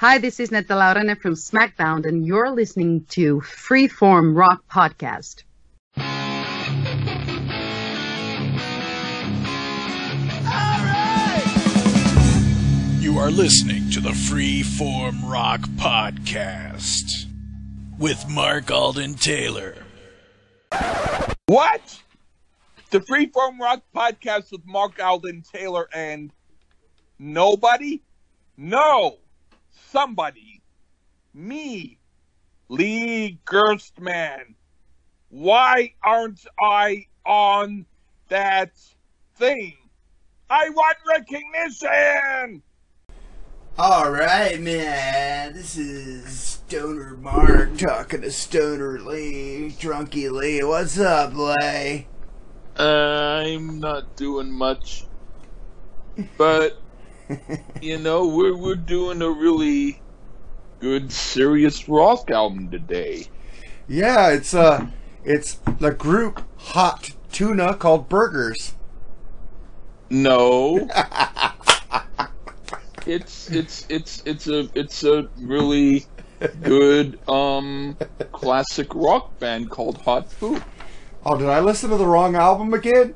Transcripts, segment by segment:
Hi, this is Netta Laurene from SmackDown, and you're listening to Freeform Rock Podcast. You are listening to the Freeform Rock Podcast with Mark Alden Taylor. What? The Freeform Rock Podcast with Mark Alden Taylor and nobody? No, somebody. Me, Lee Gerstmann. Why aren't I on that thing? I want recognition! All right, man. This is Stoner Mark talking to Stoner Lee, Drunky Lee. What's up, Lay? I'm not doing much, but you know we're we're doing a really good, serious rock album today. Yeah, it's uh, it's the group Hot Tuna called Burgers. No, it's it's it's it's a it's a really good um classic rock band called Hot Poop. Oh, did I listen to the wrong album again?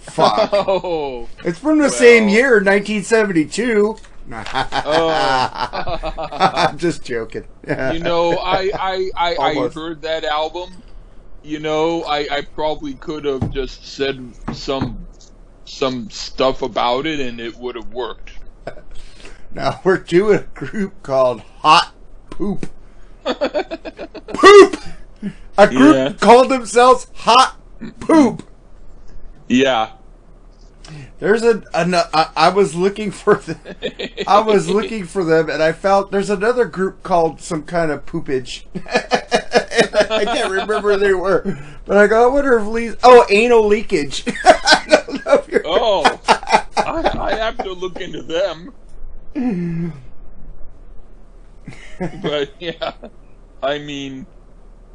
Fuck. Oh, it's from the same year, 1972. Oh. I'm just joking. you know, I I, I, I heard that album. You know, I, I probably could have just said some some stuff about it and it would have worked. Now we're doing a group called Hot Poop. Poop! A group Yeah. called themselves Hot Poop. Yeah. There's a, an, I I was looking for the, I was looking for them and I found there's another group called some kind of poopage. I can't remember who they were, but I go, I wonder if Lee's oh anal leakage. I don't know if you're Oh, I, I have to look into them. but yeah, I mean,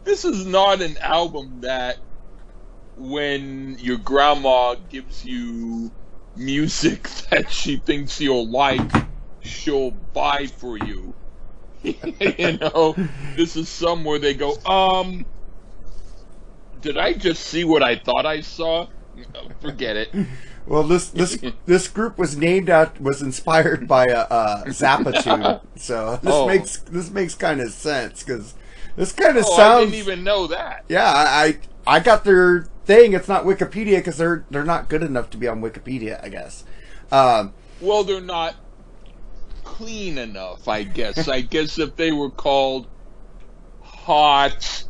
this is not an album that when your grandma gives you music that she thinks you'll like, she'll buy for you. you know, this is somewhere they go, um, did I just see what I thought I saw? Forget it. Well, this this this group was named out was inspired by a, a Zappa tune, so this Oh. makes this makes kind of sense because this kind of Oh, I didn't even know that. Yeah, I I got their thing. It's not Wikipedia because they're they're not good enough to be on Wikipedia. I guess. Um, Well, they're not clean enough, I guess. I guess if they were called hot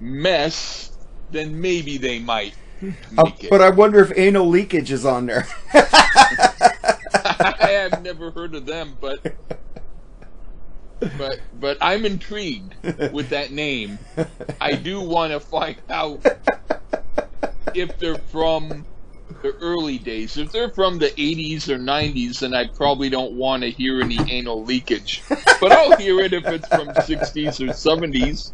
mess, then maybe they might uh, but I wonder if anal leakage is on there. I have never heard of them, but but but I'm intrigued with that name. I do want to find out if they're from the early days. If they're from the 80s or 90s, then I probably don't want to hear any anal leakage. But I'll hear it if it's from 60s or 70s.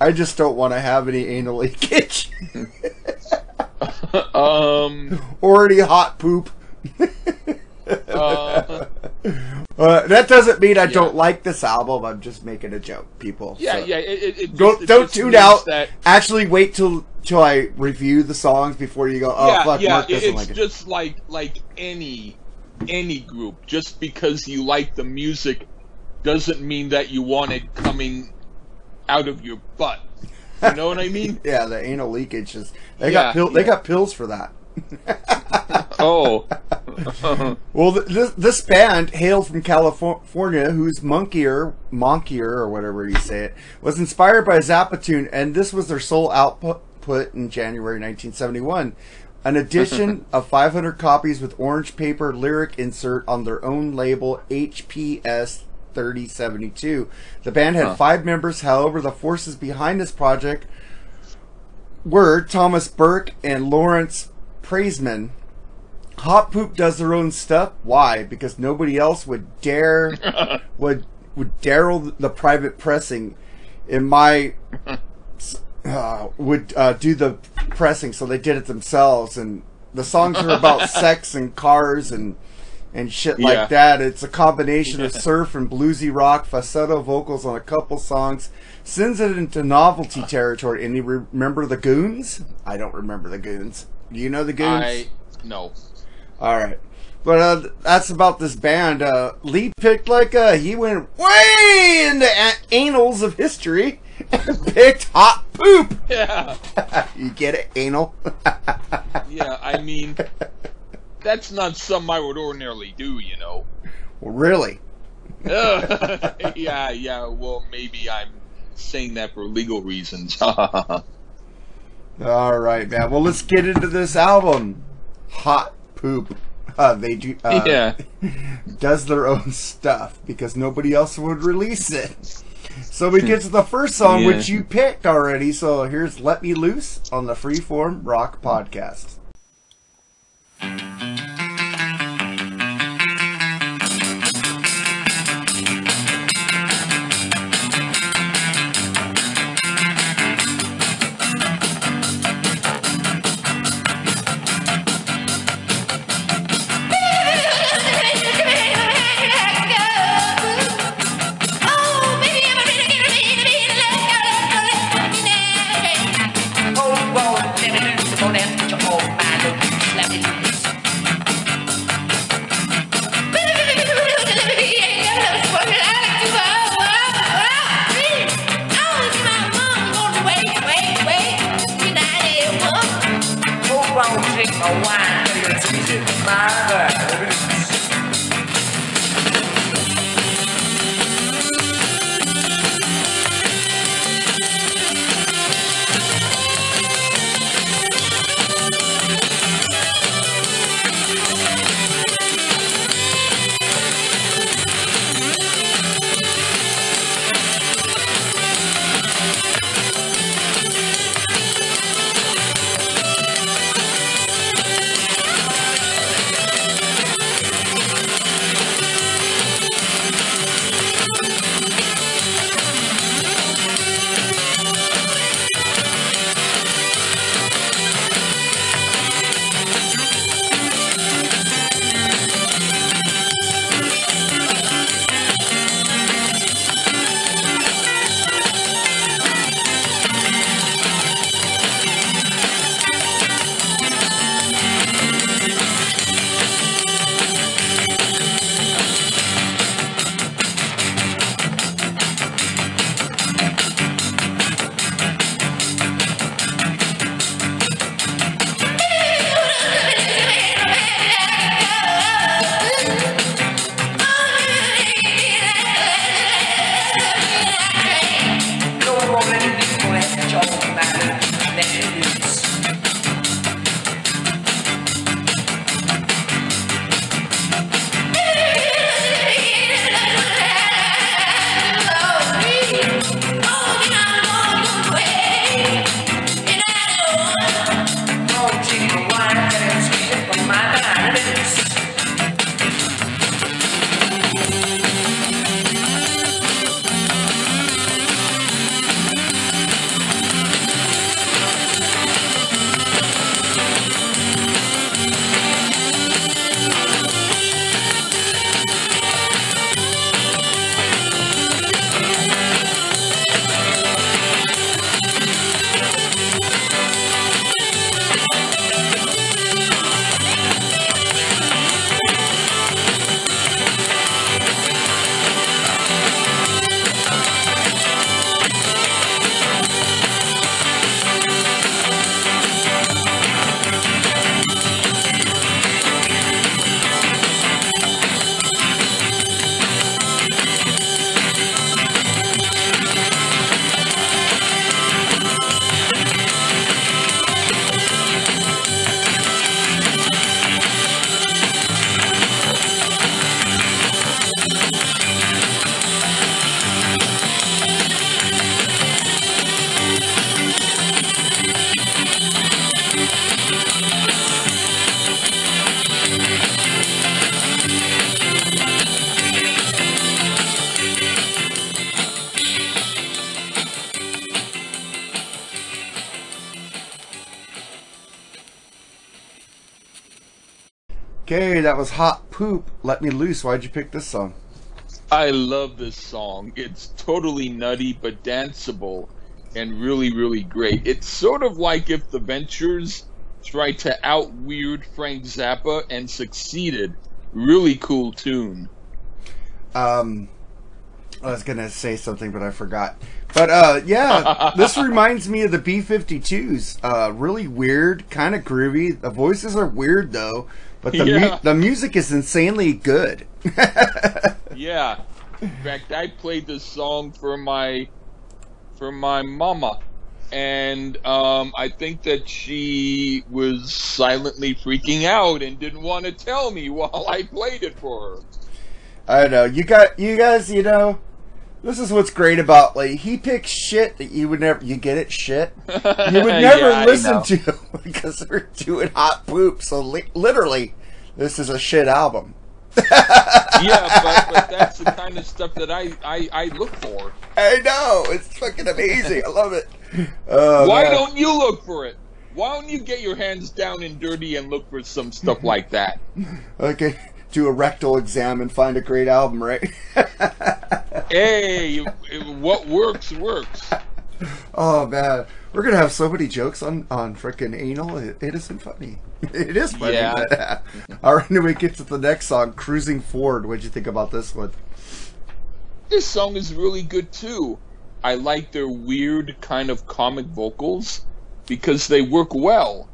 I just don't want to have any anal leakage Um, or any hot poop. uh, Uh, that doesn't mean I Yeah. don't like this album. I'm just making a joke, people. yeah, So- yeah. It, it, just- it don't tune out. That, Actually, wait till till I review the songs before you go. Oh yeah, fuck, yeah. Mark doesn't it's like it. just like like any any group. Just because you like the music doesn't mean that you want it coming out of your butt. You know what I mean? Yeah, the anal leakage is. They Yeah, got pill, They got pills for that. Oh. Well, th- this this band hailed from California, whose Monkier, Monkier, or whatever you say it, was inspired by Zappa tune, and this was their sole output put in January 1971. An edition of 500 copies with orange paper lyric insert on their own label, HPS 3072. The band had Huh. five members, however, the forces behind this project were Thomas Burke and Lawrence Praisman. Hot Poop does their own stuff. Why? Because nobody else would dare would would dare the private pressing. In my uh, would uh, do the pressing, so they did it themselves. And the songs are about sex and cars and and shit Yeah. like that. It's a combination of surf and bluesy rock, falsetto vocals on a couple songs, sends it into novelty territory. And you remember the Goons? I don't remember the Goons. Do you know the Goons? I no. All right. But uh, that's about this band. Uh, Lee picked like uh, he went way into a- annals of history and picked hot poop. Yeah. you get it, anal? Yeah. I mean, that's not something I would ordinarily do. You know. really? yeah. Yeah. Well, maybe I'm saying that for legal reasons. All right, man. Well, let's get into this album. Hot poop. Uh, they do. Uh, yeah. does their own stuff because nobody else would release it. So we get to the first song, Yeah. which you picked already. So here's "Let Me Loose" on the Freeform Rock Podcast. That was Hot poop, let me loose. Why'd you pick this song? I love this song. It's totally nutty but danceable and really, really great. It's sort of like if the Ventures tried to out weird Frank Zappa and succeeded. Really cool tune. Um, I was gonna say something, but I forgot. But uh, yeah, this reminds me of the B-52s. Uh, really weird, kind of groovy. The voices are weird though, but the mu- the music is insanely good. Yeah. In fact, I played this song for my for my mama, and um, I think that she was silently freaking out and didn't want to tell me while I played it for her. I don't know. You got you guys. You know, this is what's great about like he picks shit that you would never. You get it, shit. You would never Yeah, listen to because they're doing hot poop. So li- literally, this is a shit album. yeah, but, but that's the kind of stuff that I, I, I look for. I know it's fucking amazing. I love it. Oh, Why man. don't you look for it? Why don't you get your hands down and dirty and look for some stuff like that? Okay, do a rectal exam and find a great album, right? Hey, what works works. oh man, we're gonna have so many jokes on on freaking anal. It, it isn't funny. It is funny. Yeah. but- All right, we get to the next song, "Cruising Forward." What'd you think about this one? This song is really good too. I like their weird kind of comic vocals because they work well.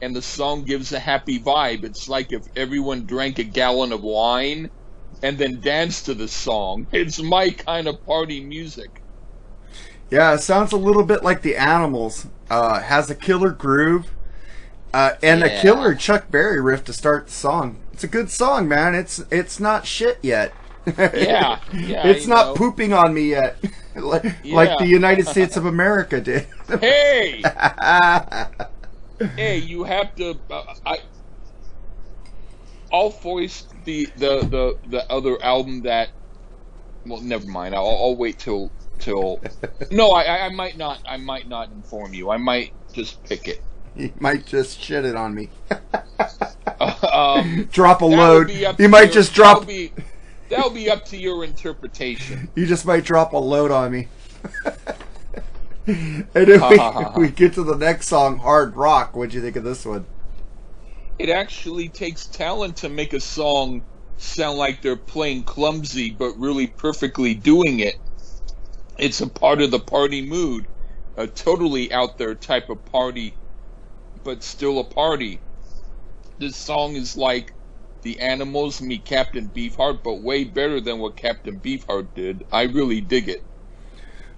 And the song gives a happy vibe. It's like if everyone drank a gallon of wine and then dance to the song. It's my kind of party music. Yeah, it sounds a little bit like the Animals. Uh, has a killer groove, uh, and a killer Chuck Berry riff to start the song. It's a good song, man. It's it's not shit yet. Yeah, yeah, it's not know. pooping on me yet, like, like the United States of America did. Hey! hey, you have to. Uh, I. I'll voice the, the the the other album that. Well, never mind. I'll, I'll wait till till. No, I I- might not. I might not inform you. I might just pick it. you might just shit it on me. um, drop a load. You might your- just drop. That'll be, that'll be up to your interpretation. You just might drop a load on me. and if we, we get to the next song, Hard Rock. What'd you think of this one? It actually takes talent to make a song sound like they're playing clumsy, but really perfectly doing it. It's a part of the party mood, a totally out there type of party, but still a party. This song is like the Animals meet Captain Beefheart, but way better than what Captain Beefheart did. I really dig it.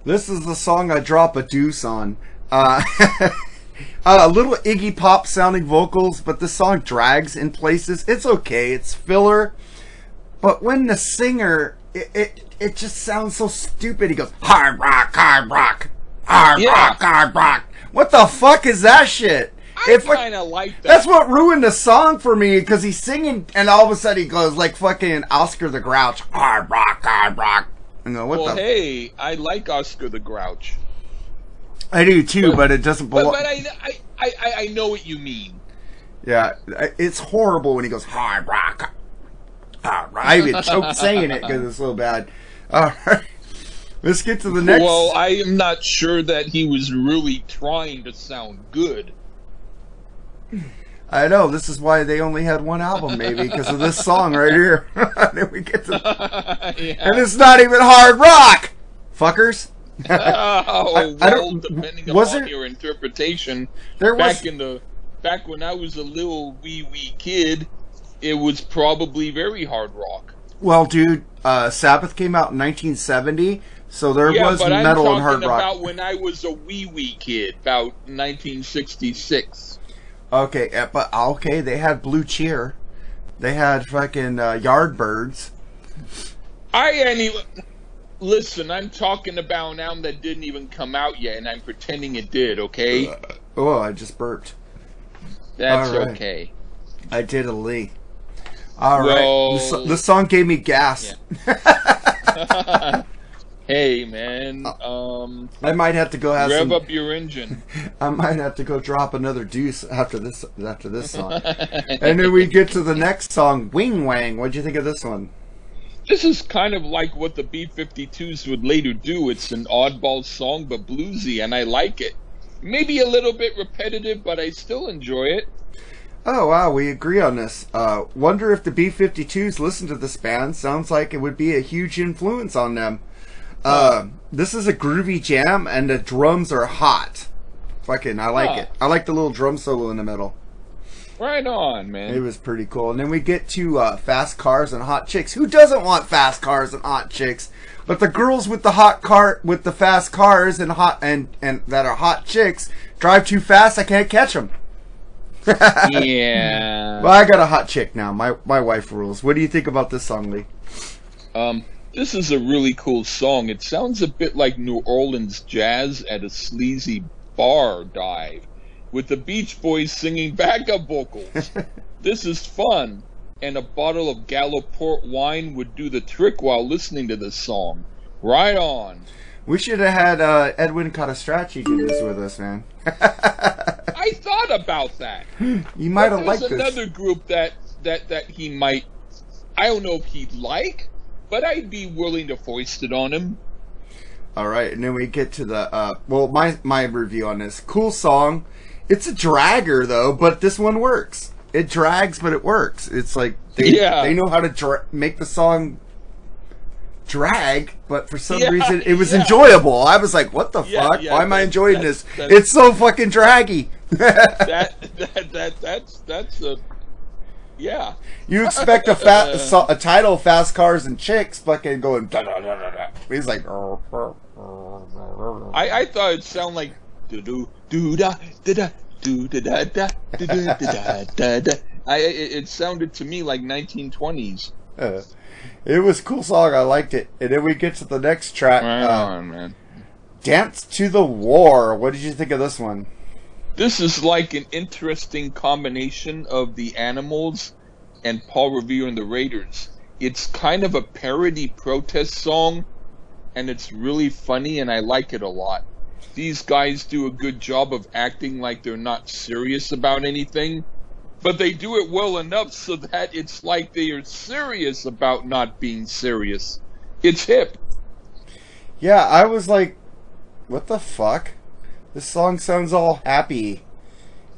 This is the song I drop a deuce on. Uh, Uh, a little Iggy Pop sounding vocals, but the song drags in places. It's okay, it's filler. But when the singer, it, it, it just sounds so stupid. He goes, hard rock, hard rock, hard Yeah. rock, hard rock. What the fuck is that shit? I kind of like that. That's what ruined the song for me because he's singing and all of a sudden he goes like fucking Oscar the Grouch, hard rock, hard rock. Go, what well, the? hey, I like Oscar the Grouch. I do too, but, but- it doesn't But, belong. but I, I, I, I know what you mean. Yeah, it's horrible when he goes hard rock. Hard rock. I even choked saying it because it's so bad. All right, let's get to the next. Well, I am not sure that he was really trying to sound good. I know this is why they only had one album, maybe because of this song right here. then we get to, yeah. and it's not even hard rock, fuckers. Oh, I well, don't- depending was upon there- your interpretation, There was back in the back when I was a little wee wee kid, it was probably very hard rock. well, dude. Uh, Sabbath came out in 1970, so there yeah, was but I'm metal and hard rock. about when I was a wee wee kid, about 1966. Okay, uh, but okay, they had Blue Cheer, they had fucking uh, Yardbirds. I even. Listen, I'm talking about an album that didn't even come out yet, and I'm pretending it did. Okay, Oh, I just burped. that's right. okay. I did a Lee. All right, Well- this, this song gave me gas. Hey man, um, I might have to go have rev some. up your engine. I might have to go drop another deuce after this after this song. and then we get to the next song, Wing Wang. What'd you think of this one? This is kind of like what the B-52s would later do. It's an oddball song, but bluesy, and I like it. Maybe a little bit repetitive, but I still enjoy it. Oh wow, we agree on this. Uh, wonder if the B-52s listened to this band. Sounds like it would be a huge influence on them. Uh, this is a groovy jam, and the drums are hot. Fucking, I like Huh. it. I like the little drum solo in the middle. Right on, man. It was pretty cool. And then we get to uh, fast cars and hot chicks. Who doesn't want fast cars and hot chicks? But the girls with the hot car, with the fast cars and hot and and that are hot chicks, drive too fast. I can't catch them. yeah. Well, I got a hot chick now. My my wife rules. What do you think about this song, Lee? Um, this is a really cool song. It sounds a bit like New Orleans jazz at a sleazy bar dive, with the Beach Boys singing backup vocals. this is fun, and a bottle of Gallo port wine would do the trick while listening to this song. Right on. We should have had uh, Edwin Catastracci do this with us, man. I thought about that. you might have liked There's this. another group that that that he might. I don't know if he'd like, but I'd be willing to foist it on him. All right, and then we get to the uh, well, my my review on this cool song. It's a dragger though, but this one works. It drags, but it works. It's like they Yeah. they know how to dra- make the song drag, but for some Yeah, reason it was yeah. enjoyable. I was like, "What the Yeah, fuck? Why am I enjoying this? It's so fucking draggy." that that that that's that's a yeah. you expect a fat a, a title, "Fast Cars and Chicks," fucking going. Da, da, da, da, da. He's like. I I thought it sounded like do do do da da da do da da da da da da da da. I it, it sounded to me like 1920s. Uh, it was a cool song. I liked it. And then we get to the next track, Right uh, on, man. "Dance to the War." What did you think of this one? This is like an interesting combination of the Animals and Paul Revere and the Raiders. It's kind of a parody protest song, and it's really funny, and I like it a lot. These guys do a good job of acting like they're not serious about anything, but they do it well enough so that it's like they are serious about not being serious. It's hip. Yeah, I was like, "What the fuck?" This song sounds all happy,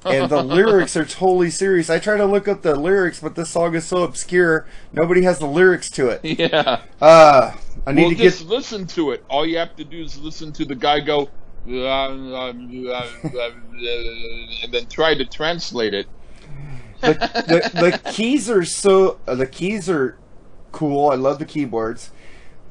and the lyrics are totally serious. I try to look up the lyrics, but this song is so obscure. Nobody has the lyrics to it. Yeah. Uh, I need well, to just get. listen to it. All you have to do is listen to the guy go, and then try to translate it. the, the, the keys are so uh, the keys are cool. I love the keyboards,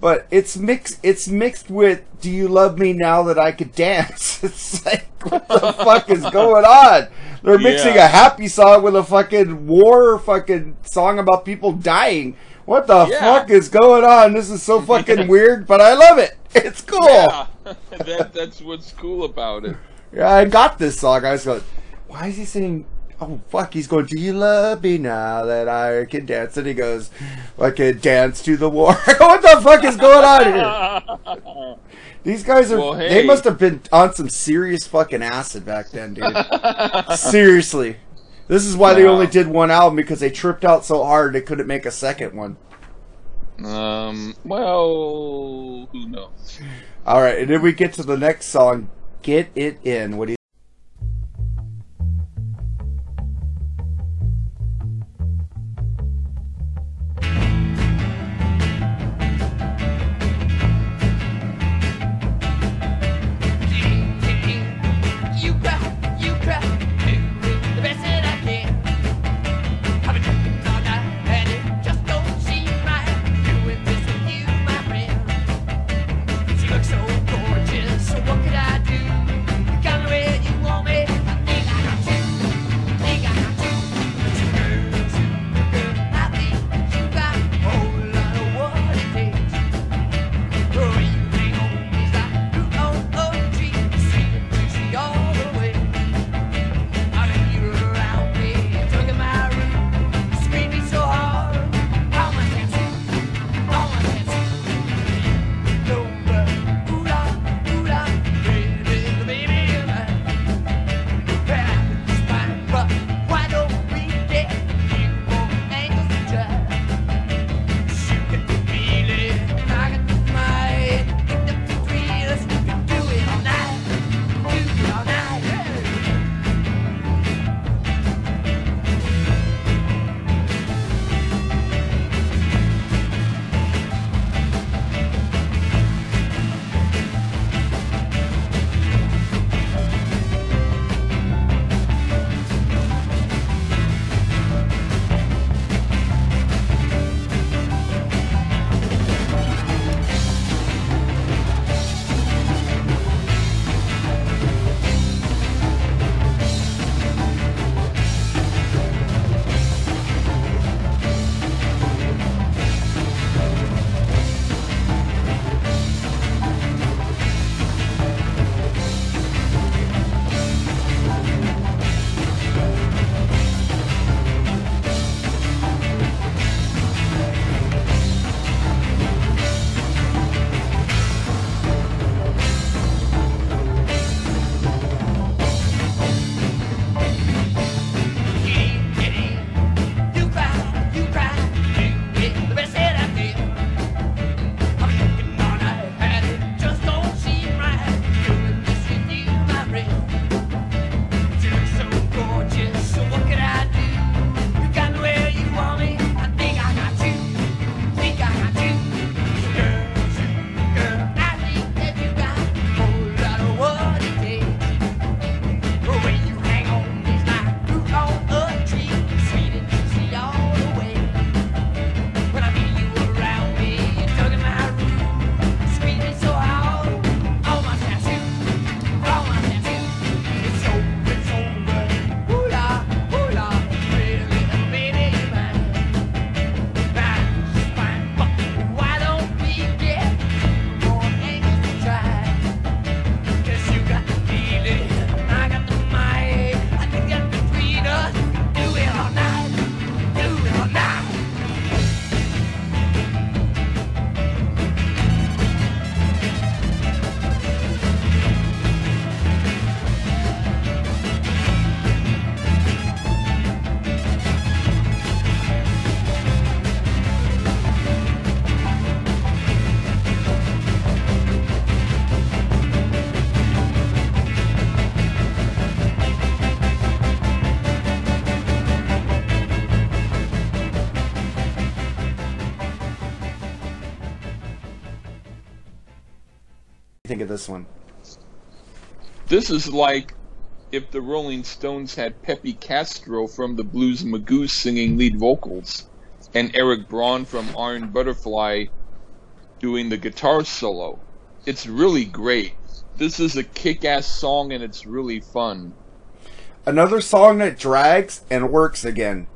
but it's mixed. It's mixed with "Do you love me now that I could dance?" It's like what the fuck is going on? They're mixing Yeah. a happy song with a fucking war fucking song about people dying. What the Yeah. fuck is going on? This is so fucking weird, but I love it. It's cool. Yeah, that, that's what's cool about it. Yeah, I got this song. I was going, why is he saying, oh, fuck, he's going, do you love me now that I can dance? And he goes, I can dance to the war. I go, what the fuck is going on here? These guys are, Well, they must have been on some serious fucking acid back then, dude. Seriously. This is why they only did one album because they tripped out so hard they couldn't make a second one. Um. Well, who knows? All right, and then we get to the next song, Get It In. What do you this one? This is like if the Rolling Stones had Peppy Castro from the Blues Magoo singing lead vocals, and Eric Braun from Iron Butterfly doing the guitar solo. It's really great. This is a kick-ass song and it's really fun. Another song that drags and works again.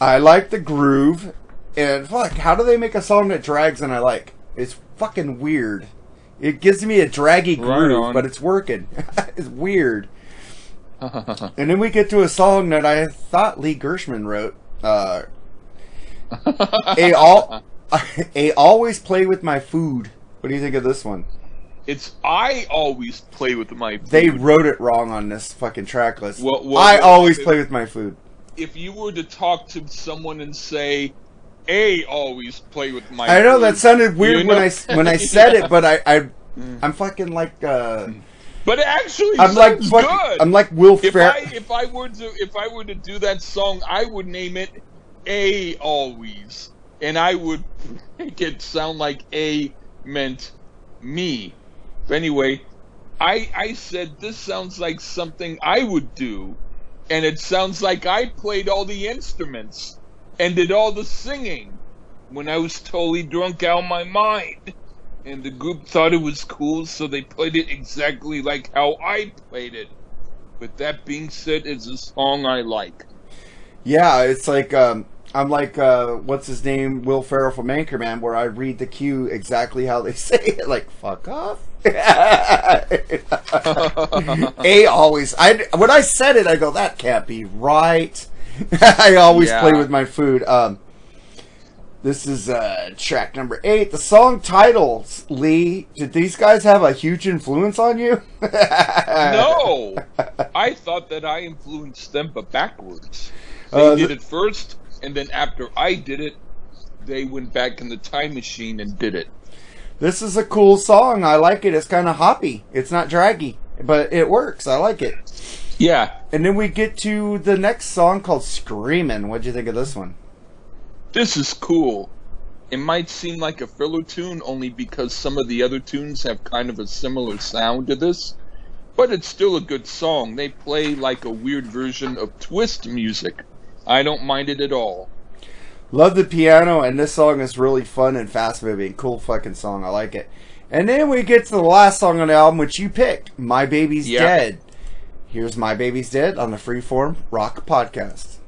I like the groove, and fuck, how do they make a song that drags and I like? It's fucking weird. It gives me a draggy groove, on. but it's working. it's weird. And then we get to a song that I thought Lee Gershman wrote. Uh, a all, a always play with my food. What do you think of this one? It's I always play with my food. They wrote it wrong on this fucking track list. Well- well, I well, always if- play with my food. if you were to talk to someone and say, "A always play with my," I know that sounded weird you when know- I s- when I said Yeah. it, but I, I I'm fucking like uh, But it actually I'm like sounds fuck- good. I'm like Will if Ferrell. I if I were to if I were to do that song, I would name it A always, and I would make it sound like A meant me. But anyway, I I said this sounds like something I would do, and it sounds like I played all the instruments and did all the singing when I was totally drunk out of my mind. And the group thought it was cool, so they played it exactly like how I played it. But that being said, it's a song I like. Yeah, it's like um, I'm like uh, what's his name, Will Ferrell from Anchorman, where I read the cue exactly how they say it, like "fuck off." A always, I when I said it, I go, "That can't be right." I always Yeah. play with my food. Um, this is uh, track number eight. The song titles, Lee. Did these guys have a huge influence on you? no! I thought that I influenced them, but backwards. They Uh, did it first, and then after I did it, they went back in the time machine and did it. This is a cool song. I like it. It's kind of hoppy. It's not draggy, but it works. I like it. Yeah, And then we get to the next song called Screaming. What'd you think of this one? this is cool. It might seem like a filler tune only because some of the other tunes have kind of a similar sound to this, but it's still a good song. They play like a weird version of twist music. I don't mind it at all. Love the piano, and this song is really fun and fast moving. Cool fucking song. I like it. And then we get to the last song on the album, which you picked My Baby's Yeah. Dead. Here's My Baby's Dead on the Freeform Rock Podcast.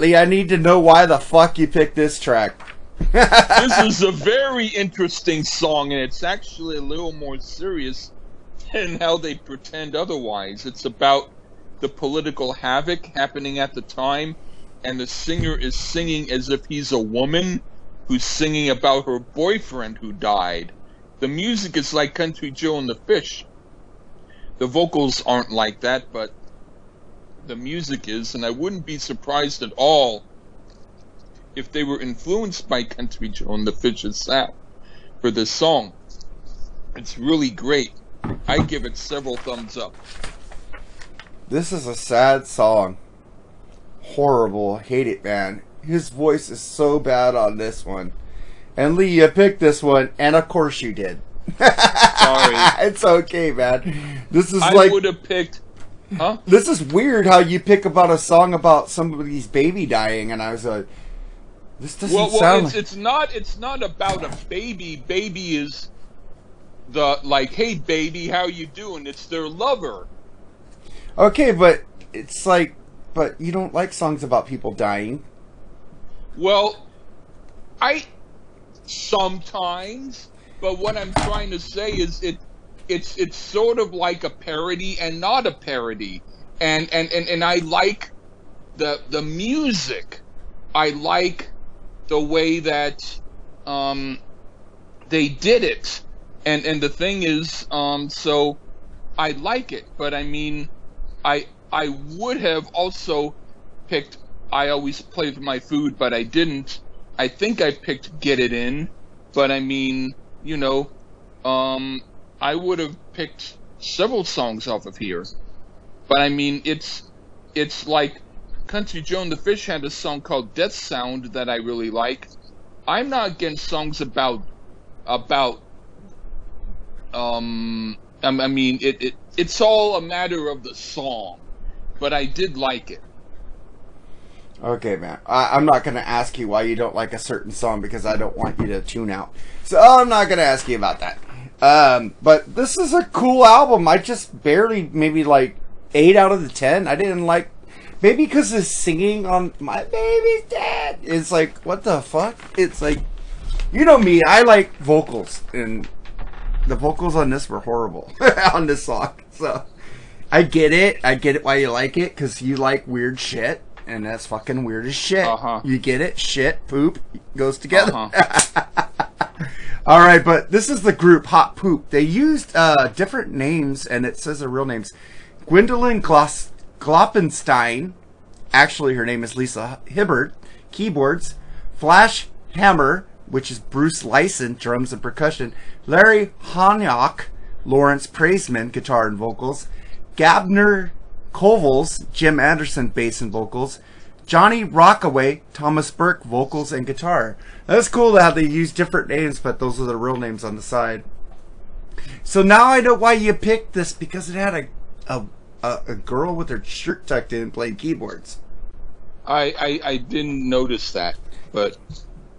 I need to know why the fuck you picked this track. this is a very interesting song, and it's actually a little more serious than how they pretend otherwise. It's about the political havoc happening at the time, and the singer is singing as if he's a woman who's singing about her boyfriend who died. The music is like Country Joe and the Fish. The vocals aren't like that, but the music is, and I wouldn't be surprised at all if they were influenced by Country Joe and the Fish's sound for this song. It's really great. I give it several thumbs up. This is a sad song. Horrible. Hate it, man. His voice is so bad on this one. And Lee, you picked this one, and of course you did. Sorry. it's okay, man. This is I like would have picked, huh? this is weird how you pick about a song about somebody's baby dying, and I was like, this doesn't Well, well, sound. it's, like... it's not. It's not about a baby. Baby is the like, hey, baby, how you doing? It's their lover. Okay, but it's like, but you don't like songs about people dying. Well, I sometimes, but what I'm trying to say is it it's it's sort of like a parody and not a parody. And and and, and I like the the music. I like the way that um they did it. And and the thing is um so I like it, but I mean I I would have also picked I always play with my food, but I didn't. I think I picked Get It In, but I mean, you know, um, I would have picked several songs off of here. But I mean, it's it's like Country Joe and the Fish had a song called Death Sound that I really like. I'm not against songs about about um I mean it, it it's all a matter of the song, but I did like it. Okay, man. I, I'm not going to ask you why you don't like a certain song because I don't want you to tune out. So I'm not going to ask you about that. Um, but this is a cool album. I just barely, maybe like 8 out of the 10. I didn't like. Maybe because the singing on My Baby's Dead is like, what the fuck? It's like, you know me, I like vocals. And the vocals on this were horrible on this song. So I get it. I get it why you like it because you like weird shit. And that's fucking weird as shit. Uh-huh. You get it? Shit, poop goes together. Uh-huh. All right, but this is the group Hot Poop. They used uh, different names, and it says their real names. Gwendolyn Gloppenstein, actually her name is Lisa Hibbert, keyboards. Flash Hammer, which is Bruce Lyson, drums and percussion. Larry Honyok, Lawrence Praisman, guitar and vocals. Gabner Kovals, Jim Anderson, bass and vocals. Johnny Rockaway, Thomas Burke, vocals and guitar. That's cool how they use different names, but those are the real names on the side. So now I know why you picked this because it had a a, a, a girl with her shirt tucked in playing keyboards. I, I I didn't notice that, but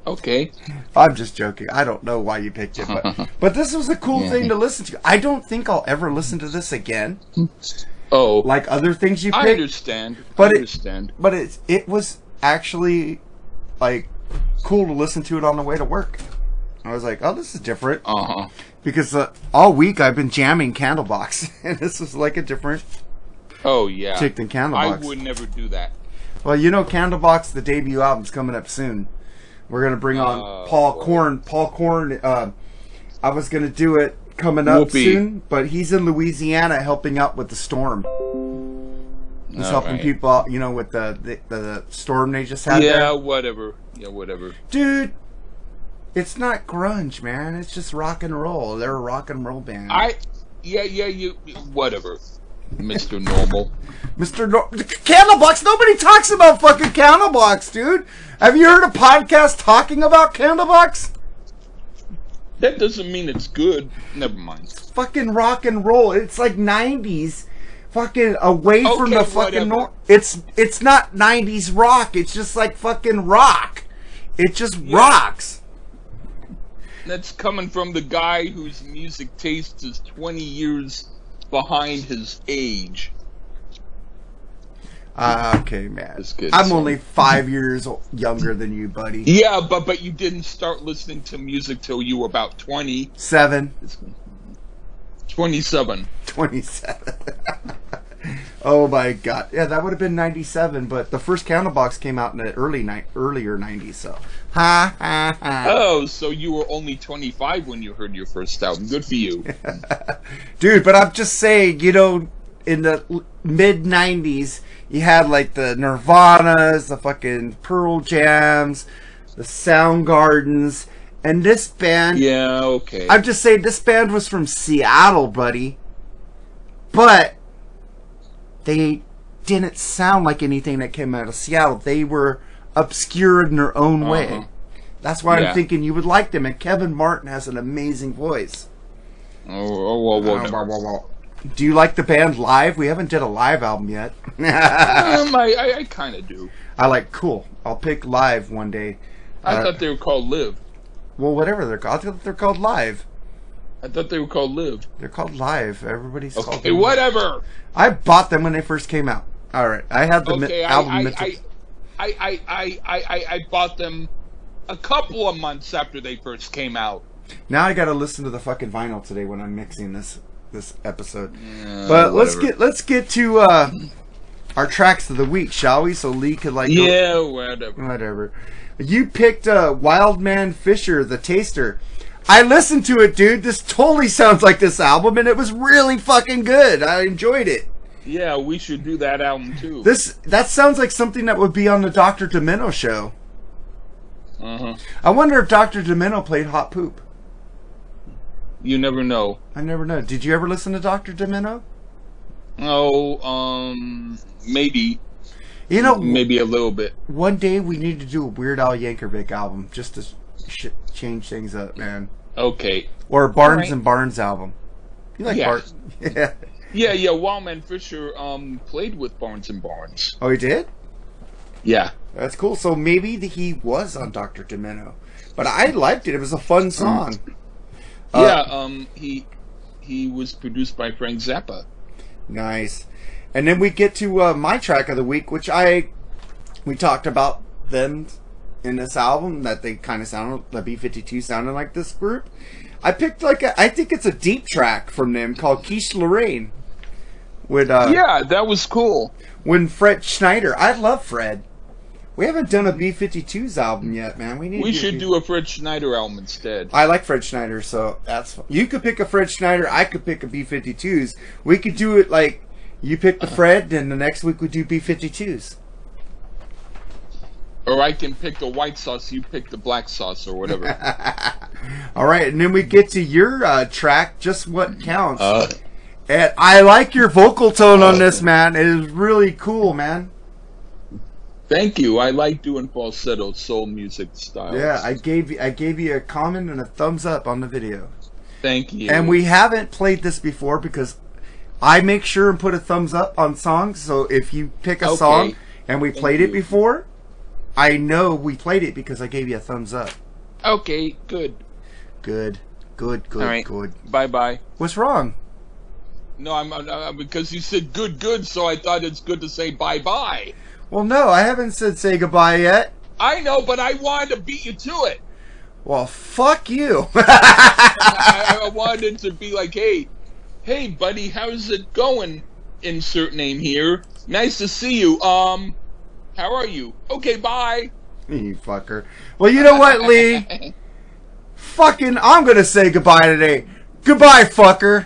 okay. I'm just joking. I don't know why you picked it, but but this was a cool thing to listen to. I don't think I'll ever listen to this again, Oh, like other things you I understand. But I it- understand. but it it was actually like cool to listen to it on the way to work. I was like, oh, this is different Uh huh. because uh, all week I've been jamming Candlebox, and this was like a different Oh yeah. chick than I would never do that. Well, you know, Candlebox, the debut album's coming up soon. We're gonna bring on Oh, Paul. Korn. Paul Korn. Uh, I was gonna do it coming up Whoopee. soon, but he's in Louisiana helping out with the storm. He's All helping right. people out, you know, with the, the the storm they just had Yeah, there. whatever. Yeah, whatever. Dude, it's not grunge, man. It's just rock and roll. They're a rock and roll band. I. Yeah, yeah. You. Whatever. Mister Normal. Mr. No- Candlebox. Nobody talks about fucking Candlebox, dude. Have you heard a podcast talking about Candlebox? That doesn't mean it's good. Never mind. fucking rock and roll. It's like '90s, fucking away from the fucking. Nor- it's it's not '90s rock. It's just like fucking rock. It just rocks. That's coming from the guy whose music taste is 20 years behind his age. Ah, okay, man. I'm song. only five years younger than you, buddy. Yeah, but but you didn't start listening to music till you were about twenty seven. Twenty seven. Twenty seven. oh my god. Yeah, that would have been 97, but the first Candlebox came out in the early ni- earlier 90s, so. Ha ha ha. Oh, so you were only 25 when you heard your first album. Good for you. Dude, but I'm just saying, you know, in the mid 90s, you had like the Nirvanas, the fucking Pearl Jams, the Soundgardens, and this band. Yeah, okay. I'm just saying, this band was from Seattle, buddy. But they didn't sound like anything that came out of Seattle. They were obscure in their own way. Uh-huh. That's why Yeah. I'm thinking you would like them. And Kevin Martin has an amazing voice. oh, oh, well, well, no. Do you like the band live? We haven't did a live album yet. Um, I, I, I kind of do. I like cool. I'll pick live one day. I Uh, thought they were called Live. Well, whatever they're called. I thought they're called live. I thought they were called Live. They're called live. Everybody's called Okay, them. whatever. I bought them when they first came out. All right, I had the mi- Okay, I, album. I, I, I, I, I, I, I, I bought them a couple of months after they first came out. now I got to listen to the fucking vinyl today when I'm mixing this this episode. But let's get let's get to uh, our tracks of the week, shall we? So Lee could like go- Yeah, whatever. whatever. You picked uh, Wild Man Fischer, the Taster. I listened to it, dude. This totally sounds like this album, and it was really fucking good. I enjoyed it. Yeah, we should do that album too. This that sounds like something that would be on the Doctor Demento show. uh-huh. I wonder if Doctor Demento played Hot Poop. You never know. I never know. Did you ever listen to Doctor Demento? Oh, um, maybe, You know, maybe a little bit. one day we need to do a Weird Al Yankovic album just to sh- change things up, man. Okay. Or a Barnes Alright. and Barnes album. You like Yeah. Barnes? Yeah. Yeah, yeah. Wild Man Fischer um played with Barnes and Barnes. Oh, he did. Yeah. That's cool. So maybe the, he was on Doctor Demento, but I liked it. It was a fun song. Uh, yeah. Um. He he was produced by Frank Zappa. Nice. And then we get to uh, my track of the week, which I we talked about them in this album that they kind of sounded the B fifty two sounded like this group. I picked like a, I think it's a deep track from them called Quiche Lorraine. With uh, yeah, that was cool. when Fred Schneider, I love Fred. We haven't done a B 52s album yet, man. We need. We should do a Fred Schneider album instead. I like Fred Schneider, so that's fun. You could pick a Fred Schneider, I could pick a B 52s. We could do it like you pick the Fred, and the next week we do B 52s. Or I can pick the white sauce, you pick the black sauce, or whatever. All right, and then we get to your uh, track, Just What Counts. uh, and I like your vocal tone on this, man. It is really cool, man. Thank you. I like doing falsetto soul music style. Yeah, I gave you, I gave you a comment and a thumbs up on the video. thank you. And we haven't played this before because I make sure and put a thumbs up on songs. So if you pick a Okay. song and we played it you. before, I know we played it because I gave you a thumbs up. Okay, good. Good, good, good, All right. good. Bye bye. What's wrong? No, I'm uh, because you said good, good, so I thought it's good to say bye bye. Well, no, I haven't said say goodbye yet. I know, but I wanted to beat you to it. Well, fuck you. I, I wanted to be like, hey, hey, buddy, how's it going? Insert name here. Nice to see you. Um, how are you? Okay, bye. you fucker. Well, you know what, Lee? Fucking, I'm gonna say goodbye today. Goodbye, fucker.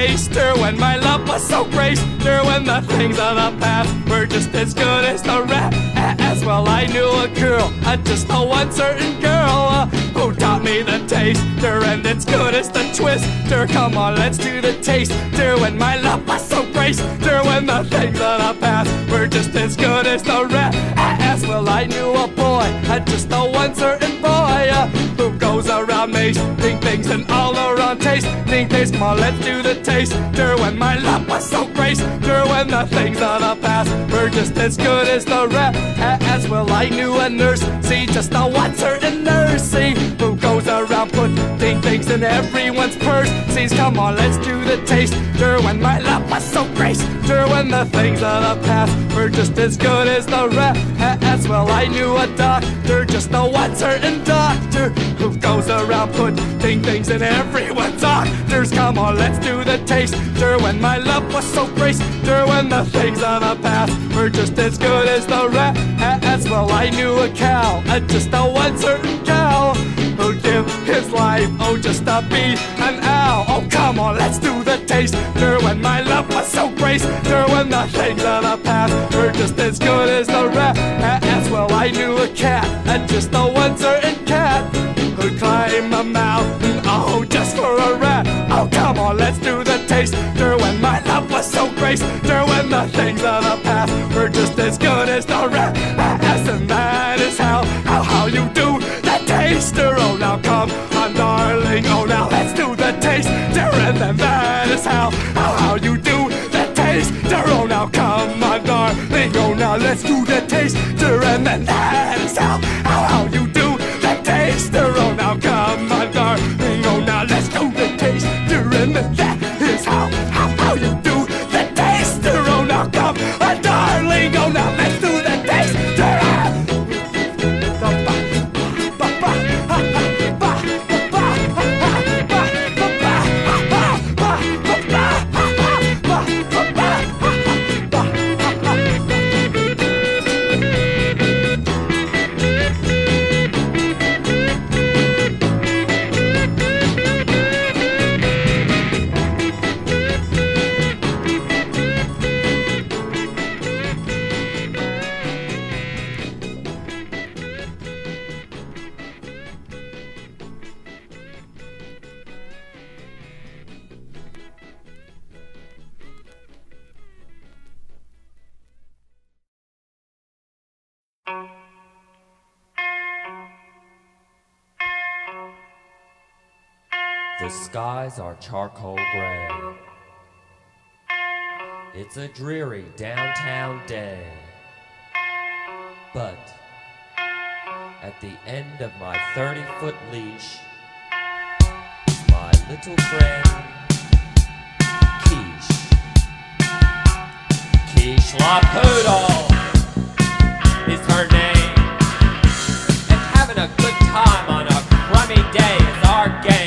the taster. When my love was so greater, when the things of the past were just as good as the rap. As well, I knew a girl, uh, just a one certain girl, uh, who taught me the taster, and it's good as the twister. Come on, let's do the taster. When my love was so greater, when the things of the past were just as good as the rap. As well, I knew a boy, uh, just a one certain boy, uh, goes around tasting things and all around tasting things. Come on, let's do the taster. When my love was so greater, when the things of the past were just as good as the rest. As well, I knew a nurse, see, just a one certain nurse, see, who goes around putting things in everyone's purse. Sees, come on, let's do the taster. When my love was so greater, when the things of the past were just as good as the rest. As well, I knew a doctor, just a one certain doctor, who goes around putting things in everyone's doctors. Come on, let's do the taster. When my love was so greater, when the things of the past were just as good as the rap. As well, I knew a cow, uh, just a one certain cow, who'd give his life, oh, just to be an owl. Oh, come on, let's do the taster. When my love was so greater, when the things of the past were just as good as the rap. As well, I knew a cat, uh, just a one certain cat, who'd climb a mountain, oh, just for a rat. Oh, come on, let's do the taster. Greater, when the things of the past were just as good as the rest, and that is how, how, how you do the taster. Oh, now come on, darling. Oh, now let's do the taster. And that is how, how, how you do the taster. Oh, now come on, darling. Oh, now let's do the taster. And that is how, how, It's a dreary downtown day. But at the end of my 30 foot leash my little friend Quiche. Quiche LaPoodle is her name. And having a good time on a crummy day is our game.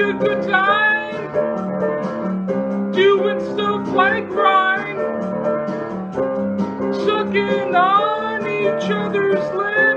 a good time, doing stuff like grind, sucking on each other's lips.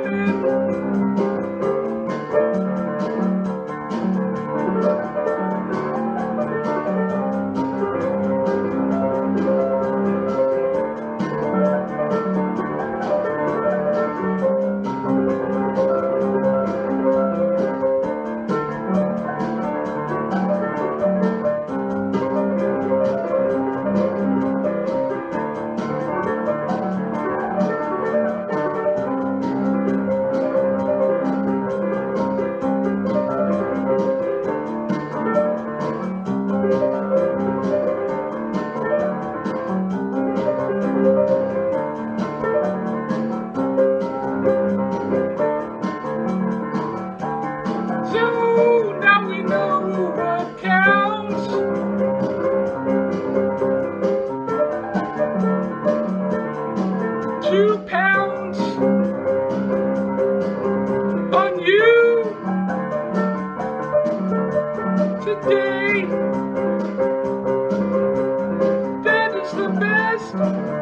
the best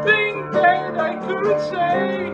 thing that I could say.